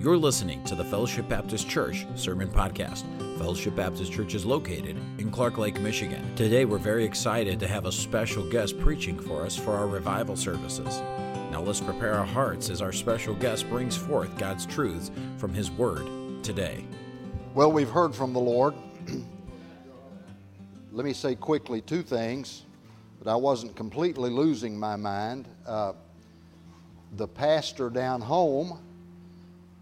You're listening to the Fellowship Baptist Church Sermon Podcast. Fellowship Baptist Church is located in Clark Lake, Michigan. Today, we're very excited to have a special guest preaching for us for our revival services. Now, let's prepare our hearts as our special guest brings forth God's truths from His Word today. Well, we've heard from the Lord. Let me say quickly two things, but I wasn't completely losing my mind. Uh, the pastor down home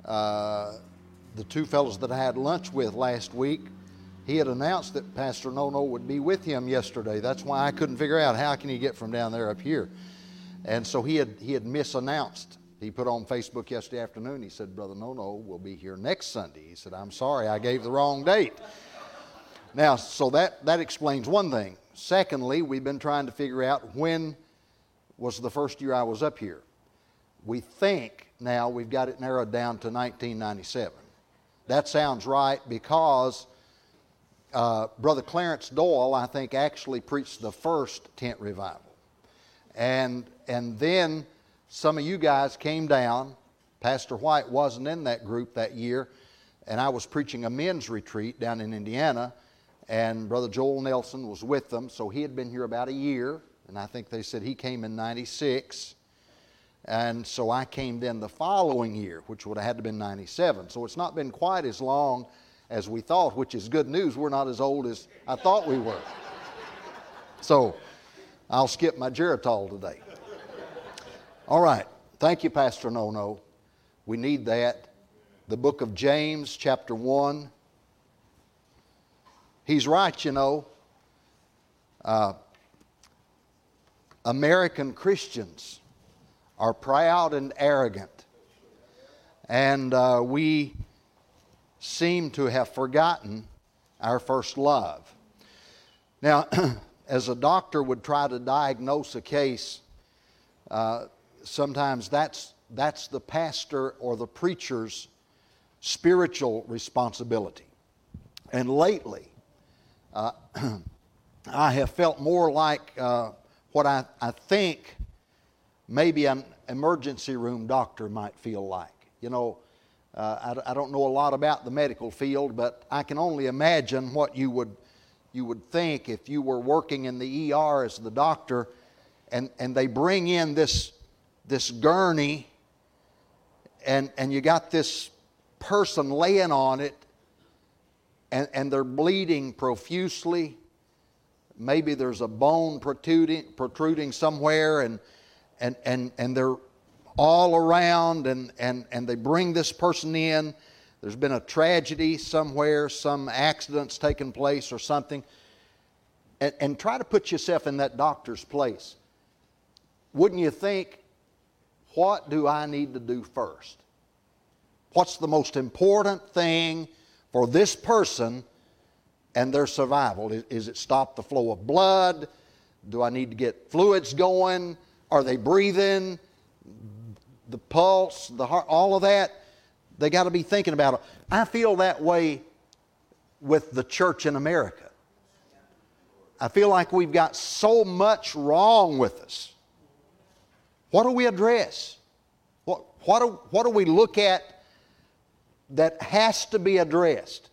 uh, the two fellows that I had lunch with last week, he had announced that Pastor Nono would be with him yesterday. That's why I couldn't figure out how can he get from down there up here. And so he had he had misannounced. He put on Facebook yesterday afternoon. He said, "Brother Nono will be here next Sunday." He said, "I'm sorry, I gave the wrong date." Now, so that that explains one thing. Secondly, we've been trying to figure out when was the first year I was up here. We think now we've got it narrowed down to 1997. That sounds right because uh, Brother Clarence Doyle, I think, actually preached the first tent revival. And, and then some of you guys came down. Pastor White wasn't in that group that year, and I was preaching a men's retreat down in Indiana, and Brother Joel Nelson was with them, so he had been here about a year, and I think they said he came in 96. And so I came then the following year, which would have had to been 97. So it's not been quite as long as we thought, which is good news. We're not as old as I thought we were. So I'll skip my Geritol today. All right. Thank you, Pastor No No. We need that. The book of James, chapter 1. He's right, you know. Uh, American Christians are proud and arrogant. And uh, we seem to have forgotten our first love. Now, as a doctor would try to diagnose a case, uh, sometimes that's, that's the pastor or the preacher's spiritual responsibility. And lately, uh, I have felt more like uh, what I, I think maybe an emergency room doctor might feel like. You know, uh, I, I, don't know a lot about the medical field, but I can only imagine what you would, you would think if you were working in the ER as the doctor and, and they bring in this, this gurney and, and you got this person laying on it and, and they're bleeding profusely. Maybe there's a bone protruding, protruding somewhere and and, and, and they're all around and, and, and they bring this person in. There's been a tragedy somewhere, some accident's taken place or something. And, and try to put yourself in that doctor's place. Wouldn't you think, what do I need to do first? What's the most important thing for this person and their survival? Is, is it stop the flow of blood? Do I need to get fluids going? Are they breathing? The pulse, the heart, all of that. They got to be thinking about it. I feel that way with the church in America. I feel like we've got so much wrong with us. What do we address? What, what, do, what do we look at that has to be addressed?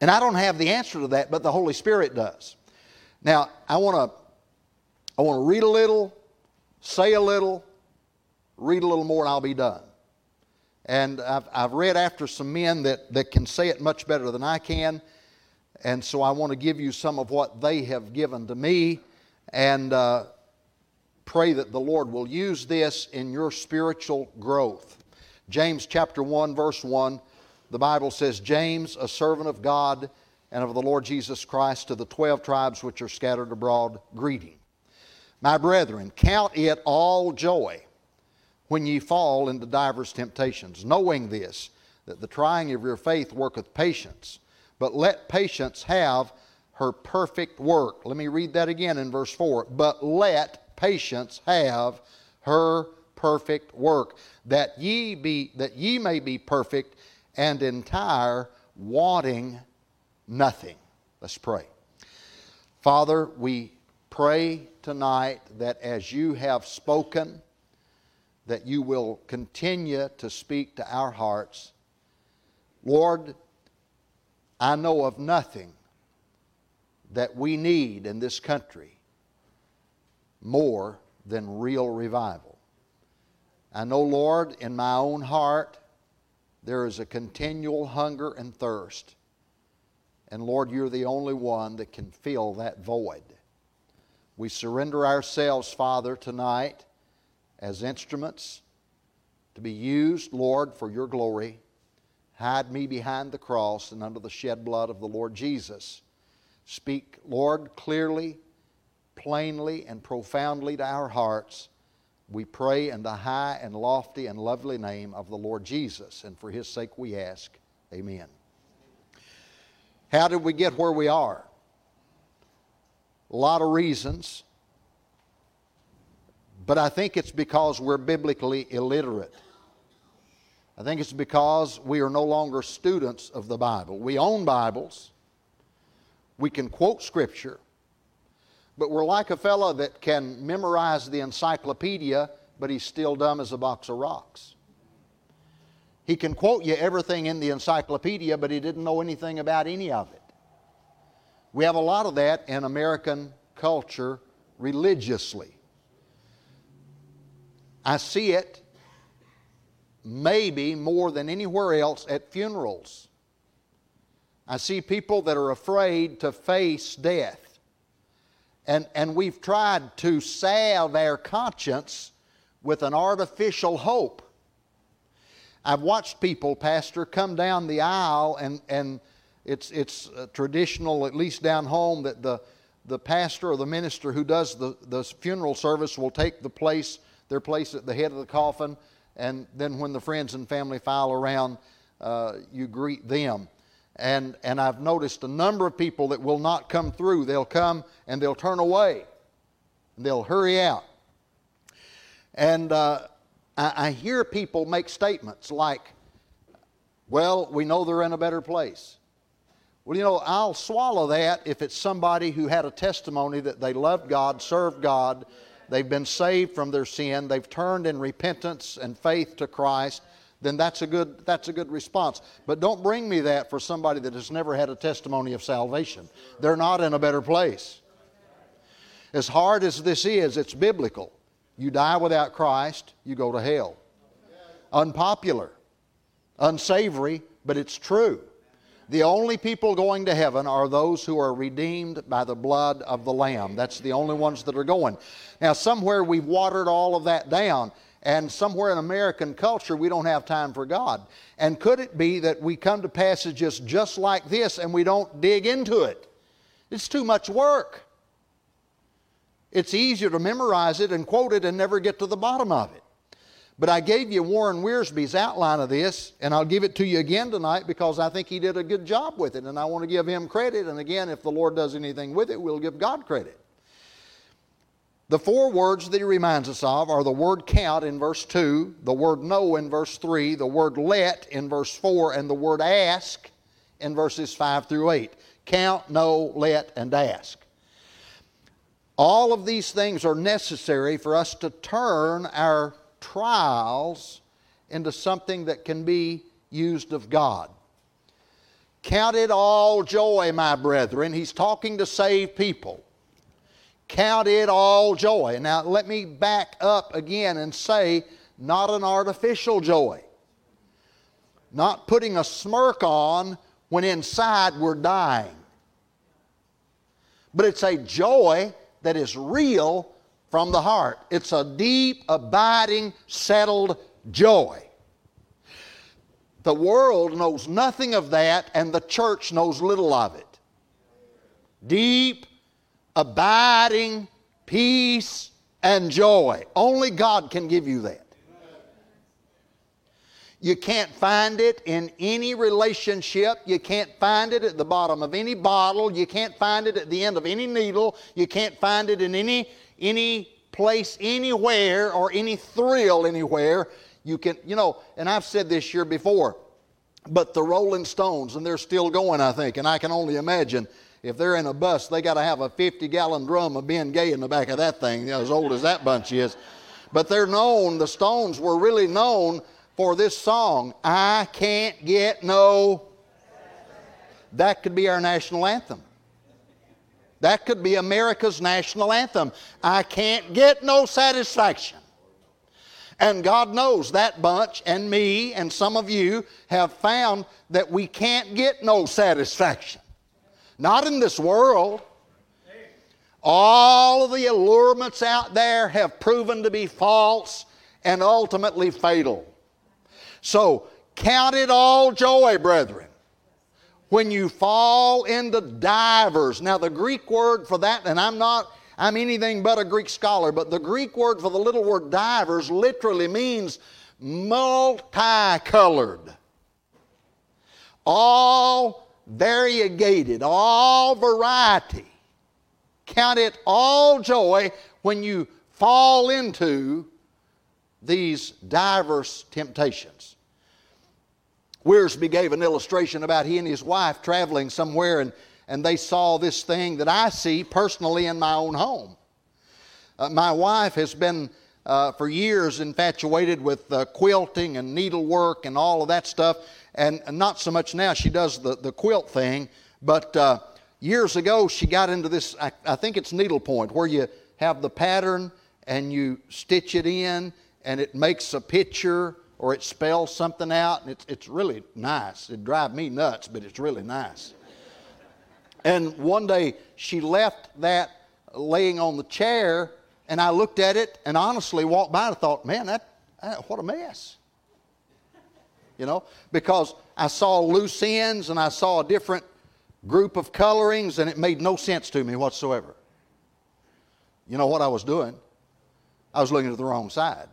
And I don't have the answer to that, but the Holy Spirit does. Now, I want to I want to read a little say a little, read a little more, and I'll be done. And I've, I've read after some men that, that can say it much better than I can. And so I want to give you some of what they have given to me and uh, pray that the Lord will use this in your spiritual growth. James chapter 1, verse 1, the Bible says, James, a servant of God and of the Lord Jesus Christ, to the twelve tribes which are scattered abroad, greeting. My brethren, count it all joy when ye fall into divers temptations, knowing this, that the trying of your faith worketh patience. But let patience have her perfect work. Let me read that again in verse 4. But let patience have her perfect work, that ye be that ye may be perfect and entire, wanting nothing. Let's pray. Father, we pray tonight that as you have spoken, that you will continue to speak to our hearts. Lord, I know of nothing that we need in this country more than real revival. I know, Lord, in my own heart, there is a continual hunger and thirst. And Lord, you're the only one that can fill that void. We surrender ourselves, Father, tonight as instruments to be used, Lord, for your glory. Hide me behind the cross and under the shed blood of the Lord Jesus. Speak, Lord, clearly, plainly, and profoundly to our hearts. We pray in the high and lofty and lovely name of the Lord Jesus, and for his sake we ask, Amen. How did we get where we are? A lot of reasons, but I think it's because we're biblically illiterate. I think it's because we are no longer students of the Bible. We own Bibles, we can quote Scripture, but we're like a fellow that can memorize the encyclopedia, but he's still dumb as a box of rocks. He can quote you everything in the encyclopedia, but he didn't know anything about any of it. We have a lot of that in American culture religiously. I see it maybe more than anywhere else at funerals. I see people that are afraid to face death. And, and we've tried to salve our conscience with an artificial hope. I've watched people, Pastor, come down the aisle, and, and it's, it's uh, traditional, at least down home, that the, the pastor or the minister who does the, the funeral service will take the place, their place at the head of the coffin, and then when the friends and family file around, uh, you greet them. And, and I've noticed a number of people that will not come through. They'll come and they'll turn away. They'll hurry out. And uh, I, I hear people make statements like, well, we know they're in a better place. Well, you know, I'll swallow that if it's somebody who had a testimony that they loved God, served God, they've been saved from their sin, they've turned in repentance and faith to Christ, then that's a good, that's a good response. But don't bring me that for somebody that has never had a testimony of salvation. They're not in a better place. As hard as this is, it's biblical. You die without Christ, you go to hell. Unpopular, unsavory, but it's true. The only people going to heaven are those who are redeemed by the blood of the Lamb. That's the only ones that are going. Now, somewhere we've watered all of that down, and somewhere in American culture we don't have time for God. And could it be that we come to passages just like this and we don't dig into it? It's too much work. It's easier to memorize it and quote it and never get to the bottom of it. But I gave you Warren Wiersbe's outline of this, and I'll give it to you again tonight because I think he did a good job with it, and I want to give him credit. And again, if the Lord does anything with it, we'll give God credit. The four words that he reminds us of are the word count in verse 2, the word know in verse 3, the word let in verse 4, and the word ask in verses 5 through 8. Count, know, let, and ask. All of these things are necessary for us to turn our trials into something that can be used of God. Count it all joy, my brethren. He's talking to saved people. Count it all joy. Now, let me back up again and say, not an artificial joy. Not putting a smirk on when inside we're dying. But it's a joy that is real from the heart. It's a deep, abiding, settled joy. The world knows nothing of that, and the church knows little of it. Deep, abiding peace and joy. Only God can give you that. You can't find it in any relationship. You can't find it at the bottom of any bottle. You can't find it at the end of any needle. You can't find it in any any place anywhere or any thrill anywhere. You can, you know, and I've said this year before, but the Rolling Stones, and they're still going, I think, and I can only imagine if they're in a bus, they got to have a 50 gallon drum of Ben Gay in the back of that thing, as old as that bunch is. But they're known, the Stones were really known for this song, I Can't Get No. That could be our national anthem. That could be America's national anthem. I can't get no satisfaction. And God knows that bunch and me and some of you have found that we can't get no satisfaction. Not in this world. All of the allurements out there have proven to be false and ultimately fatal. So, count it all joy, brethren, when you fall into divers. Now, the Greek word for that, and I'm not, I'm anything but a Greek scholar, but the Greek word for the little word divers literally means multicolored. All variegated, all variety. Count it all joy when you fall into these diverse temptations. Wiersbe gave an illustration about he and his wife traveling somewhere and, and they saw this thing that I see personally in my own home. Uh, my wife has been uh, for years infatuated with uh, quilting and needlework and all of that stuff, and not so much now. She does the, the quilt thing, but uh, years ago she got into this, I, I think it's needlepoint, where you have the pattern and you stitch it in and it makes a picture or it spells something out, and it's, it's really nice. It drives me nuts, but it's really nice. And one day she left that laying on the chair, and I looked at it and honestly walked by and thought, man, that, that what a mess. You know, because I saw loose ends and I saw a different group of colorings, and it made no sense to me whatsoever. You know what I was doing? I was looking at the wrong side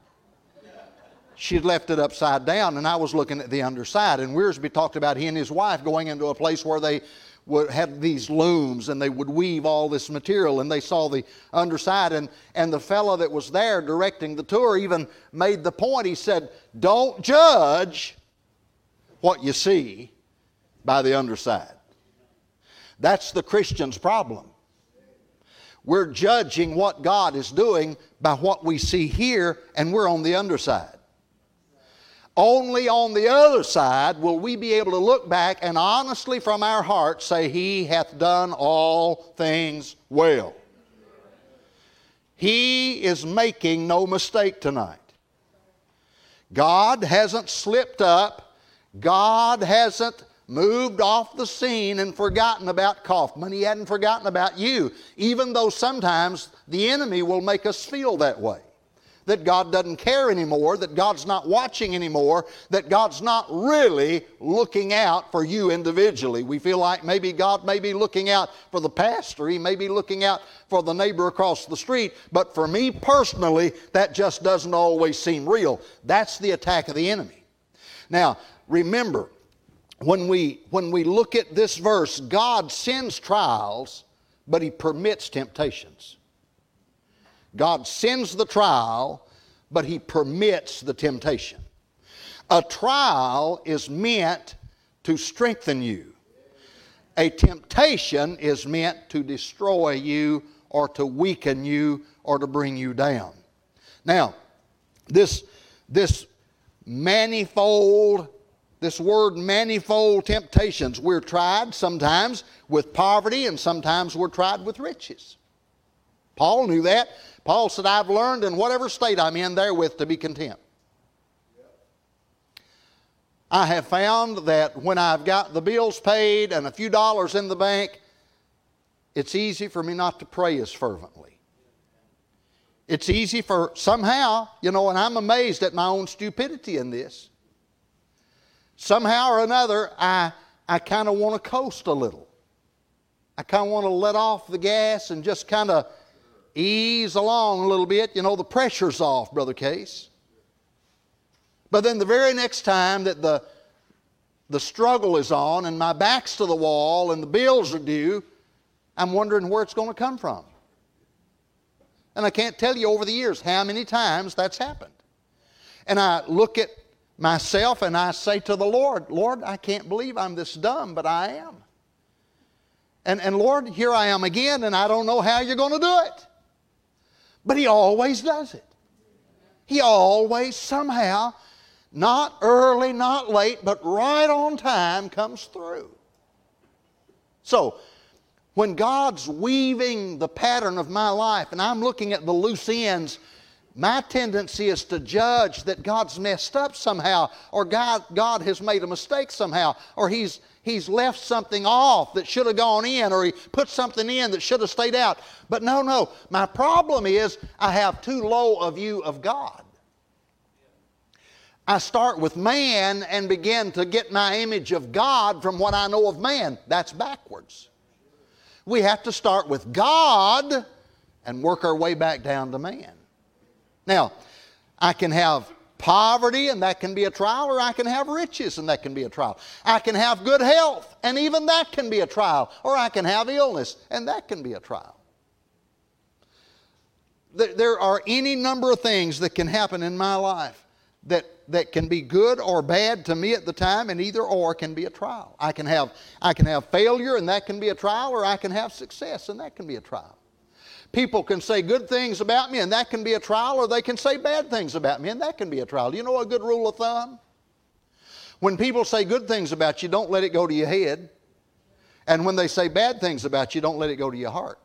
she'd left it upside down, and I was looking at the underside. And Wiersbe talked about he and his wife going into a place where they would have these looms and they would weave all this material, and they saw the underside. And, and the fellow that was there directing the tour even made the point. He said, Don't judge what you see by the underside. That's the Christian's problem. We're judging what God is doing by what we see here, and we're on the underside. Only on the other side will we be able to look back and honestly from our hearts say, He hath done all things well. He is making no mistake tonight. God hasn't slipped up. God hasn't moved off the scene and forgotten about Kaufman. He hadn't forgotten about you, even though sometimes the enemy will make us feel that way that God doesn't care anymore, that God's not watching anymore, that God's not really looking out for you individually. We feel like maybe God may be looking out for the pastor, He may be looking out for the neighbor across the street, but for me personally, that just doesn't always seem real. That's the attack of the enemy. Now, remember, when we, when we look at this verse, God sends trials, but He permits temptations. God sends the trial, but He permits the temptation. A trial is meant to strengthen you. A temptation is meant to destroy you or to weaken you or to bring you down. Now, this, this manifold, this word manifold temptations, we're tried sometimes with poverty and sometimes we're tried with riches. Paul knew that. Paul said, I've learned in whatever state I'm in therewith to be content. I have found that when I've got the bills paid and a few dollars in the bank, it's easy for me not to pray as fervently. It's easy for somehow, you know, and I'm amazed at my own stupidity in this. Somehow or another, I, I kind of want to coast a little. I kind of want to let off the gas and just kind of ease along a little bit. You know, the pressure's off, Brother Case. But then the very next time that the, the struggle is on and my back's to the wall and the bills are due, I'm wondering where it's going to come from. And I can't tell you over the years how many times that's happened. And I look at myself and I say to the Lord, Lord, I can't believe I'm this dumb, but I am. And, and Lord, here I am again, and I don't know how you're going to do it. But he always does it. He always, somehow, not early, not late, but right on time, comes through. So, when God's weaving the pattern of my life and I'm looking at the loose ends, my tendency is to judge that God's messed up somehow, or God, God has made a mistake somehow, or He's, he's left something off that should have gone in, or He put something in that should have stayed out. But no, no. My problem is I have too low a view of God. I start with man and begin to get my image of God from what I know of man. That's backwards. We have to start with God and work our way back down to man. Now, I can have poverty and that can be a trial, or I can have riches and that can be a trial. I can have good health and even that can be a trial, or I can have illness and that can be a trial. There are any number of things that can happen in my life that, that can be good or bad to me at the time, and either or can be a trial. I can have, I can have failure, and that can be a trial, or I can have success, and that can be a trial. People can say good things about me, and that can be a trial, or they can say bad things about me, and that can be a trial. You know a good rule of thumb? When people say good things about you, don't let it go to your head. And when they say bad things about you, don't let it go to your heart.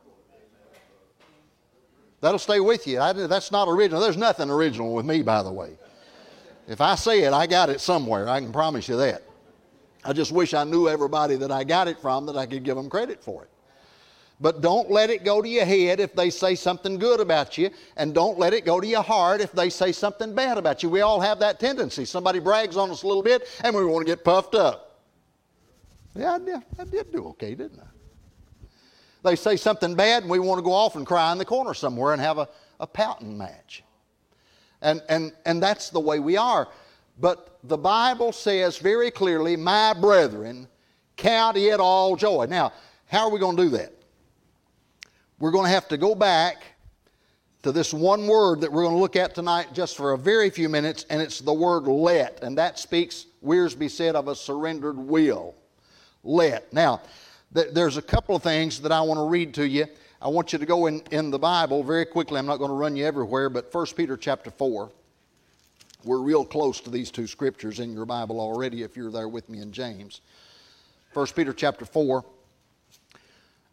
That'll stay with you. I, that's not original. There's nothing original with me, by the way. If I say it, I got it somewhere. I can promise you that. I just wish I knew everybody that I got it from that I could give them credit for it. But don't let it go to your head if they say something good about you, and don't let it go to your heart if they say something bad about you. We all have that tendency. Somebody brags on us a little bit, and we want to get puffed up. Yeah, I did, I did do okay, didn't I? They say something bad, and we want to go off and cry in the corner somewhere and have a, a pouting match. And, and, and that's the way we are. But the Bible says very clearly, My brethren, count it all joy. Now, how are we going to do that? We're going to have to go back to this one word that we're going to look at tonight just for a very few minutes, and it's the word let. And that speaks, Wiersbe said, of a surrendered will. Let. Now, th- there's a couple of things that I want to read to you I want you to go in, in the Bible very quickly. I'm not going to run you everywhere, but 1 Peter chapter 4. We're real close to these two scriptures in your Bible already if you're there with me in James. 1 Peter chapter 4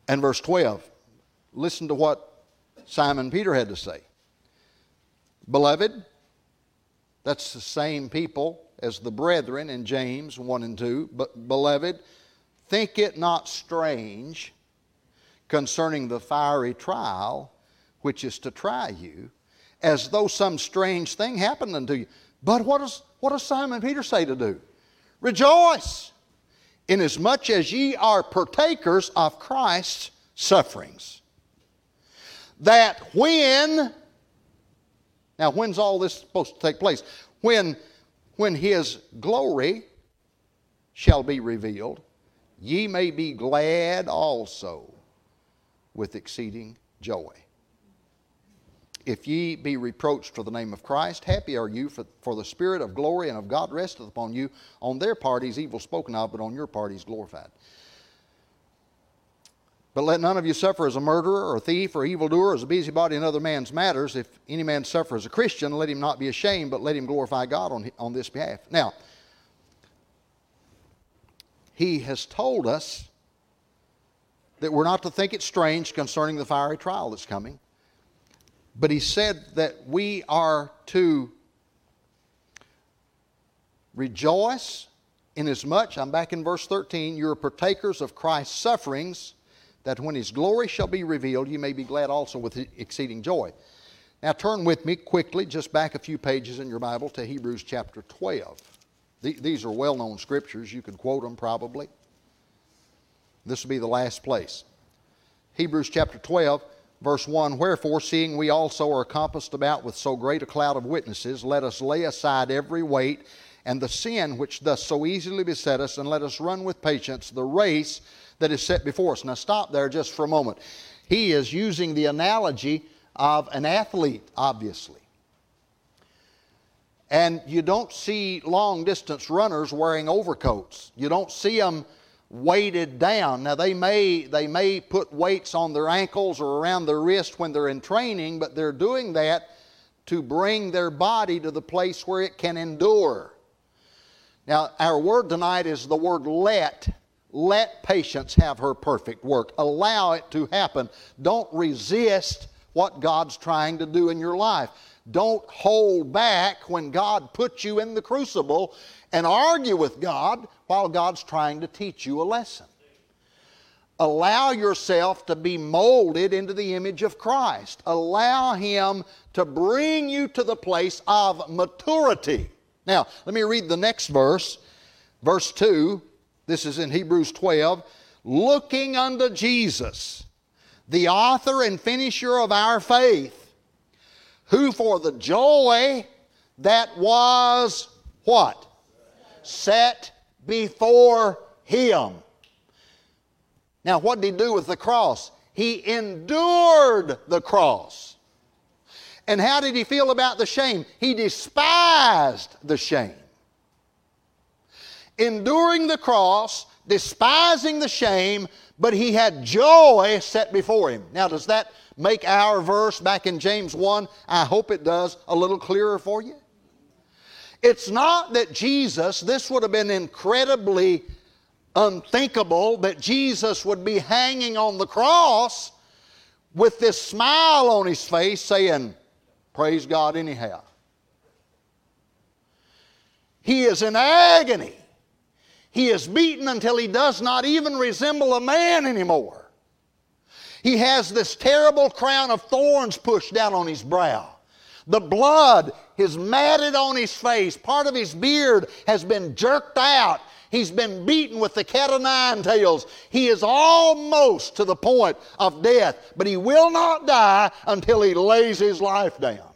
and verse 12. Listen to what Simon Peter had to say. Beloved, that's the same people as the brethren in James 1 and 2. But, beloved, think it not strange concerning the fiery trial which is to try you, as though some strange thing happened unto you. But what does, what does Simon Peter say to do? Rejoice, inasmuch as ye are partakers of Christ's sufferings. That when, now when's all this supposed to take place? When, when his glory shall be revealed, ye may be glad also with exceeding joy. If ye be reproached for the name of Christ, happy are you, for, for the Spirit of glory and of God resteth upon you. On their part he's evil spoken of, but on your part he's glorified. But let none of you suffer as a murderer, or a thief, or evildoer, or as a busybody in other man's matters. If any man suffer as a Christian, let him not be ashamed, but let him glorify God on, on this behalf. Now, he has told us that we're not to think it strange concerning the fiery trial that's coming. But he said that we are to rejoice inasmuch, I'm back in verse 13, you're partakers of Christ's sufferings, that when his glory shall be revealed, you may be glad also with exceeding joy. Now turn with me quickly, just back a few pages in your Bible, to Hebrews chapter 12. These are well known scriptures. You can quote them probably. This will be the last place. Hebrews chapter 12, verse 1 Wherefore, seeing we also are compassed about with so great a cloud of witnesses, let us lay aside every weight and the sin which doth so easily beset us, and let us run with patience the race that is set before us. Now, stop there just for a moment. He is using the analogy of an athlete, obviously. And you don't see long distance runners wearing overcoats. You don't see them weighted down. Now they may they may put weights on their ankles or around their wrist when they're in training, but they're doing that to bring their body to the place where it can endure. Now, our word tonight is the word let. Let patience have her perfect work. Allow it to happen. Don't resist what God's trying to do in your life. Don't hold back when God puts you in the crucible and argue with God while God's trying to teach you a lesson. Allow yourself to be molded into the image of Christ. Allow Him to bring you to the place of maturity. Now, let me read the next verse, verse 2. This is in Hebrews 12. Looking unto Jesus, the author and finisher of our faith, who for the joy that was what? Set before him. Now, what did he do with the cross? He endured the cross. And how did he feel about the shame? He despised the shame. Enduring the cross, despising the shame, but he had joy set before him. Now, does that make our verse back in James 1? I hope it does, a little clearer for you. It's not that Jesus, this would have been incredibly unthinkable that Jesus would be hanging on the cross with this smile on his face saying, Praise God, anyhow. He is in agony. He is beaten until he does not even resemble a man anymore. He has this terrible crown of thorns pushed down on his brow. The blood is matted on his face. Part of his beard has been jerked out. He's been beaten with the cat o' nine tails. He is almost to the point of death, but he will not die until he lays his life down.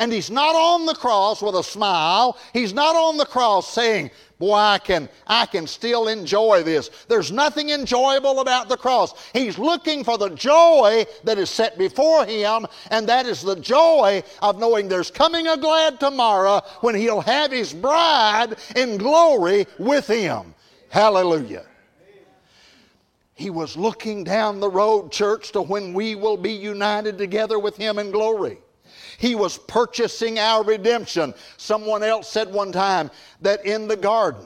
And he's not on the cross with a smile. He's not on the cross saying, Boy, I can, I can still enjoy this. There's nothing enjoyable about the cross. He's looking for the joy that is set before him, and that is the joy of knowing there's coming a glad tomorrow when he'll have his bride in glory with him. Hallelujah. He was looking down the road, church, to when we will be united together with him in glory. He was purchasing our redemption. Someone else said one time that in the garden,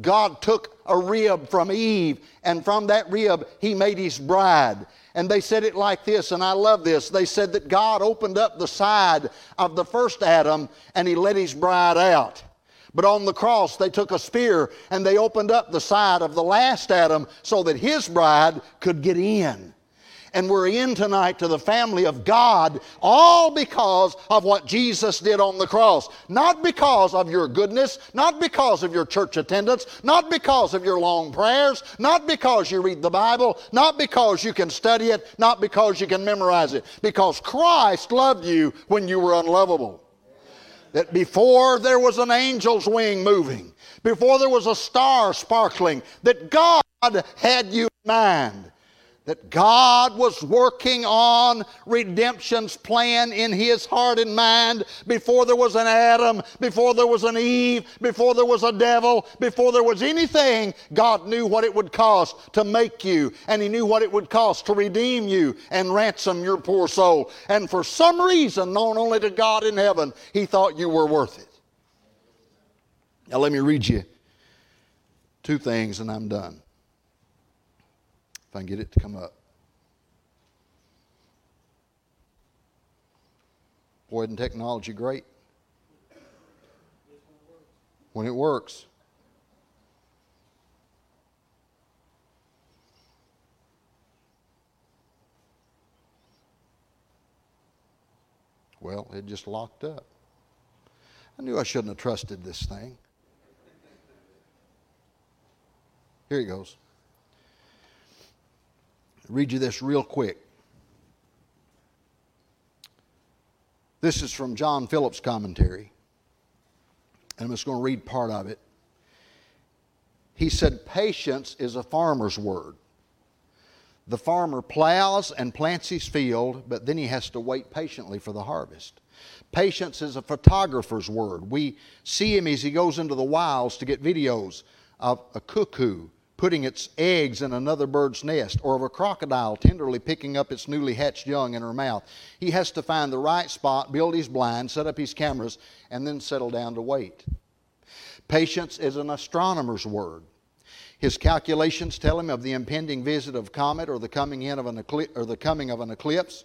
God took a rib from Eve, and from that rib, He made His bride. And they said it like this, and I love this. They said that God opened up the side of the first Adam and He let His bride out. But on the cross, they took a spear and they opened up the side of the last Adam so that his bride could get in and we're in tonight to the family of God, all because of what Jesus did on the cross. Not because of your goodness, not because of your church attendance, not because of your long prayers, not because you read the Bible, not because you can study it, not because you can memorize it, because Christ loved you when you were unlovable. That before there was an angel's wing moving, before there was a star sparkling, that God had you in mind that God was working on redemption's plan in his heart and mind before there was an Adam, before there was an Eve, before there was a devil, before there was anything. God knew what it would cost to make you, and he knew what it would cost to redeem you and ransom your poor soul. And for some reason, known only to God in heaven, he thought you were worth it. Now, let me read you two things, and I'm done. If I can get it to come up. Boy, isn't technology great? When it works. Well, it just locked up. I knew I shouldn't have trusted this thing. Here it goes read you this real quick. This is from John Phillips' commentary. And I'm just going to read part of it. He said, Patience is a farmer's word. The farmer plows and plants his field, but then he has to wait patiently for the harvest. Patience is a photographer's word. We see him as he goes into the wilds to get videos of a cuckoo putting its eggs in another bird's nest, or of a crocodile tenderly picking up its newly hatched young in her mouth. He has to find the right spot, build his blind, set up his cameras, and then settle down to wait. Patience is an astronomer's word. His calculations tell him of the impending visit of comet or the coming in of an eclipse, or the coming of an eclipse,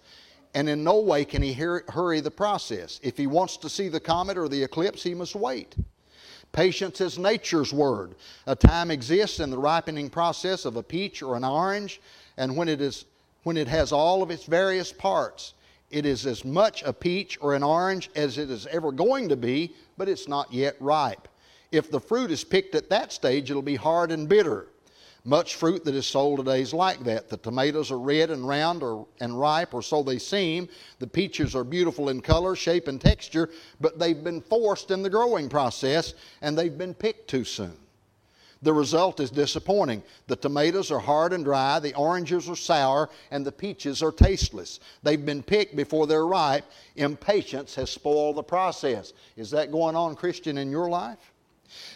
and in no way can he hurry the process. If he wants to see the comet or the eclipse, he must wait. Patience is nature's word. A time exists in the ripening process of a peach or an orange, and when it, is, when it has all of its various parts, it is as much a peach or an orange as it is ever going to be, but it's not yet ripe. If the fruit is picked at that stage, it'll be hard and bitter. Much fruit that is sold today is like that. The tomatoes are red and round or, and ripe, or so they seem. The peaches are beautiful in color, shape, and texture, but they've been forced in the growing process and they've been picked too soon. The result is disappointing. The tomatoes are hard and dry, the oranges are sour, and the peaches are tasteless. They've been picked before they're ripe. Impatience has spoiled the process. Is that going on, Christian, in your life?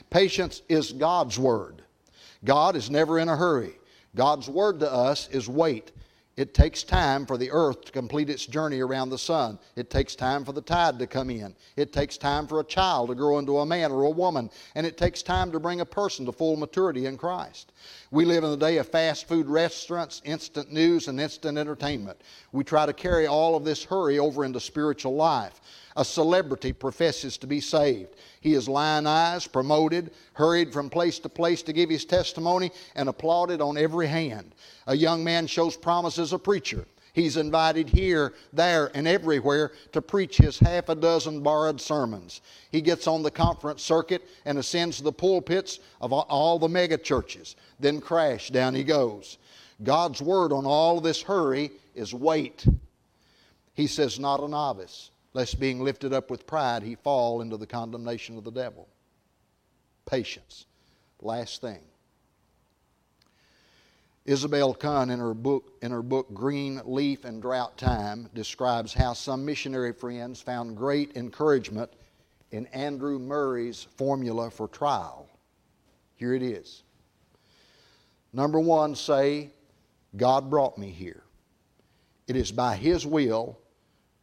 Patience is God's word. God is never in a hurry. God's word to us is wait. It takes time for the earth to complete its journey around the sun. It takes time for the tide to come in. It takes time for a child to grow into a man or a woman. And it takes time to bring a person to full maturity in Christ. We live in the day of fast food restaurants, instant news, and instant entertainment. We try to carry all of this hurry over into spiritual life. A celebrity professes to be saved. He is lionized, promoted, hurried from place to place to give his testimony, and applauded on every hand. A young man shows promise as a preacher. He's invited here, there, and everywhere to preach his half a dozen borrowed sermons. He gets on the conference circuit and ascends the pulpits of all the mega churches. Then crash, down he goes. God's word on all this hurry is wait. He says, not a novice lest being lifted up with pride he fall into the condemnation of the devil. Patience. Last thing. Isobel Kuhn, in her, book, in her book Green Leaf in Drought Time, describes how some missionary friends found great encouragement in Andrew Murray's formula for trial. Here it is. Number one, say, God brought me here. It is by His will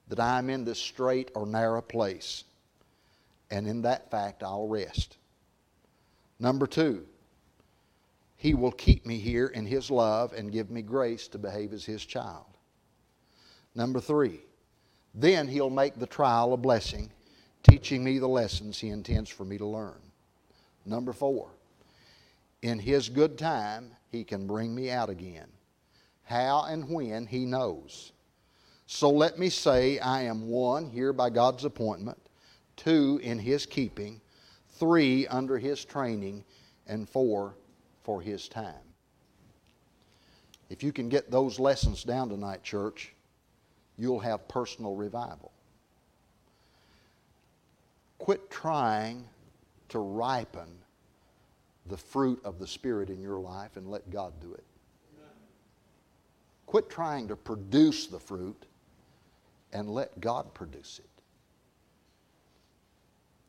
that I'm in this strait or narrow place. And in that fact, I'll rest. Number two, He will keep me here in His love and give me grace to behave as His child. Number three, then He'll make the trial a blessing, teaching me the lessons He intends for me to learn. Number four, in His good time, He can bring me out again. How and when, He knows. So let me say I am one, here by God's appointment, two, in His keeping, three, under His training, and four, for His time. If you can get those lessons down tonight, church, you'll have personal revival. Quit trying to ripen the fruit of the Spirit in your life and let God do it. Quit trying to produce the fruit and let God produce it.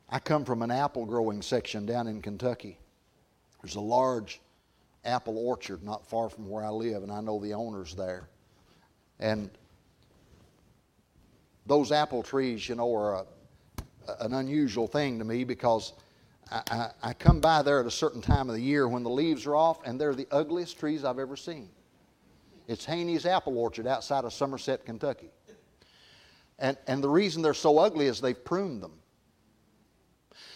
I come from an apple growing section down in Kentucky. There's a large apple orchard not far from where I live, and I know the owners there. And those apple trees, you know, are a, an unusual thing to me because I, I, I come by there at a certain time of the year when the leaves are off, and they're the ugliest trees I've ever seen. It's Haney's Apple Orchard outside of Somerset, Kentucky. And, and the reason they're so ugly is they've pruned them.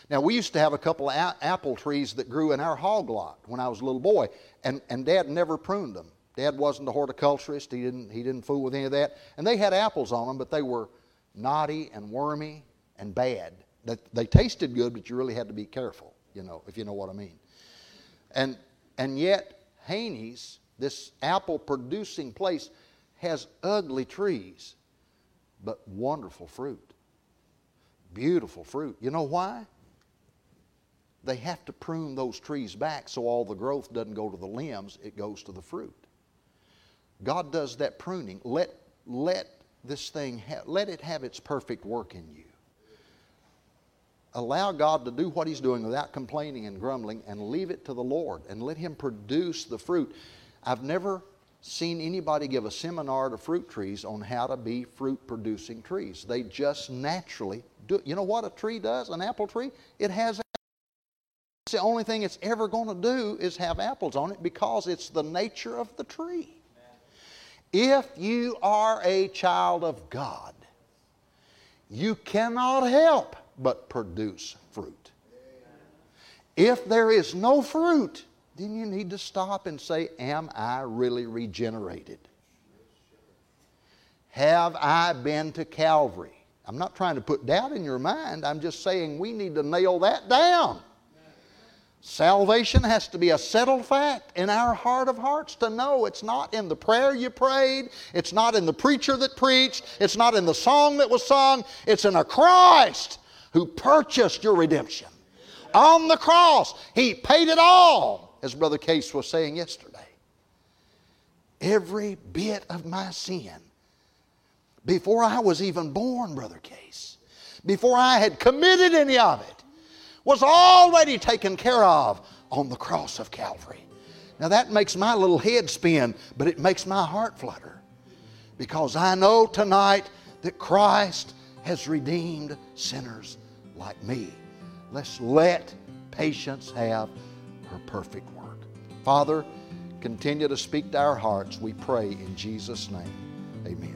Now, we used to have a couple of a- apple trees that grew in our hog lot when I was a little boy, and, and Dad never pruned them. Dad wasn't a horticulturist, he didn't, he didn't fool with any of that. And they had apples on them, but they were knotty and wormy and bad. That they tasted good, but you really had to be careful, you know, if you know what I mean. And, and yet, Haney's, this apple producing place, has ugly trees but wonderful fruit. Beautiful fruit. You know why? They have to prune those trees back so all the growth doesn't go to the limbs, it goes to the fruit. God does that pruning. Let, let this thing, ha- let it have its perfect work in you. allow God to do what He's doing without complaining and grumbling and leave it to the Lord and let Him produce the fruit. I've never seen anybody give a seminar to fruit trees on how to be fruit producing trees. They just naturally do it. You know what a tree does, an apple tree? It has it's the only thing it's ever going to do is have apples on it because it's the nature of the tree. If you are a child of God, you cannot help but produce fruit. If there is no fruit, then you need to stop and say, Am I really regenerated? Have I been to Calvary? I'm not trying to put doubt in your mind. I'm just saying we need to nail that down. Salvation has to be a settled fact in our heart of hearts to know it's not in the prayer you prayed, it's not in the preacher that preached, it's not in the song that was sung, it's in a Christ who purchased your redemption. On the cross, He paid it all, as Brother Case was saying yesterday. Every bit of my sin, before I was even born, Brother Case, before I had committed any of it, was already taken care of on the cross of Calvary. Now that makes my little head spin, but it makes my heart flutter because I know tonight that Christ has redeemed sinners like me. Let's let patience have her perfect work. Father, continue to speak to our hearts, we pray in Jesus' name. Amen.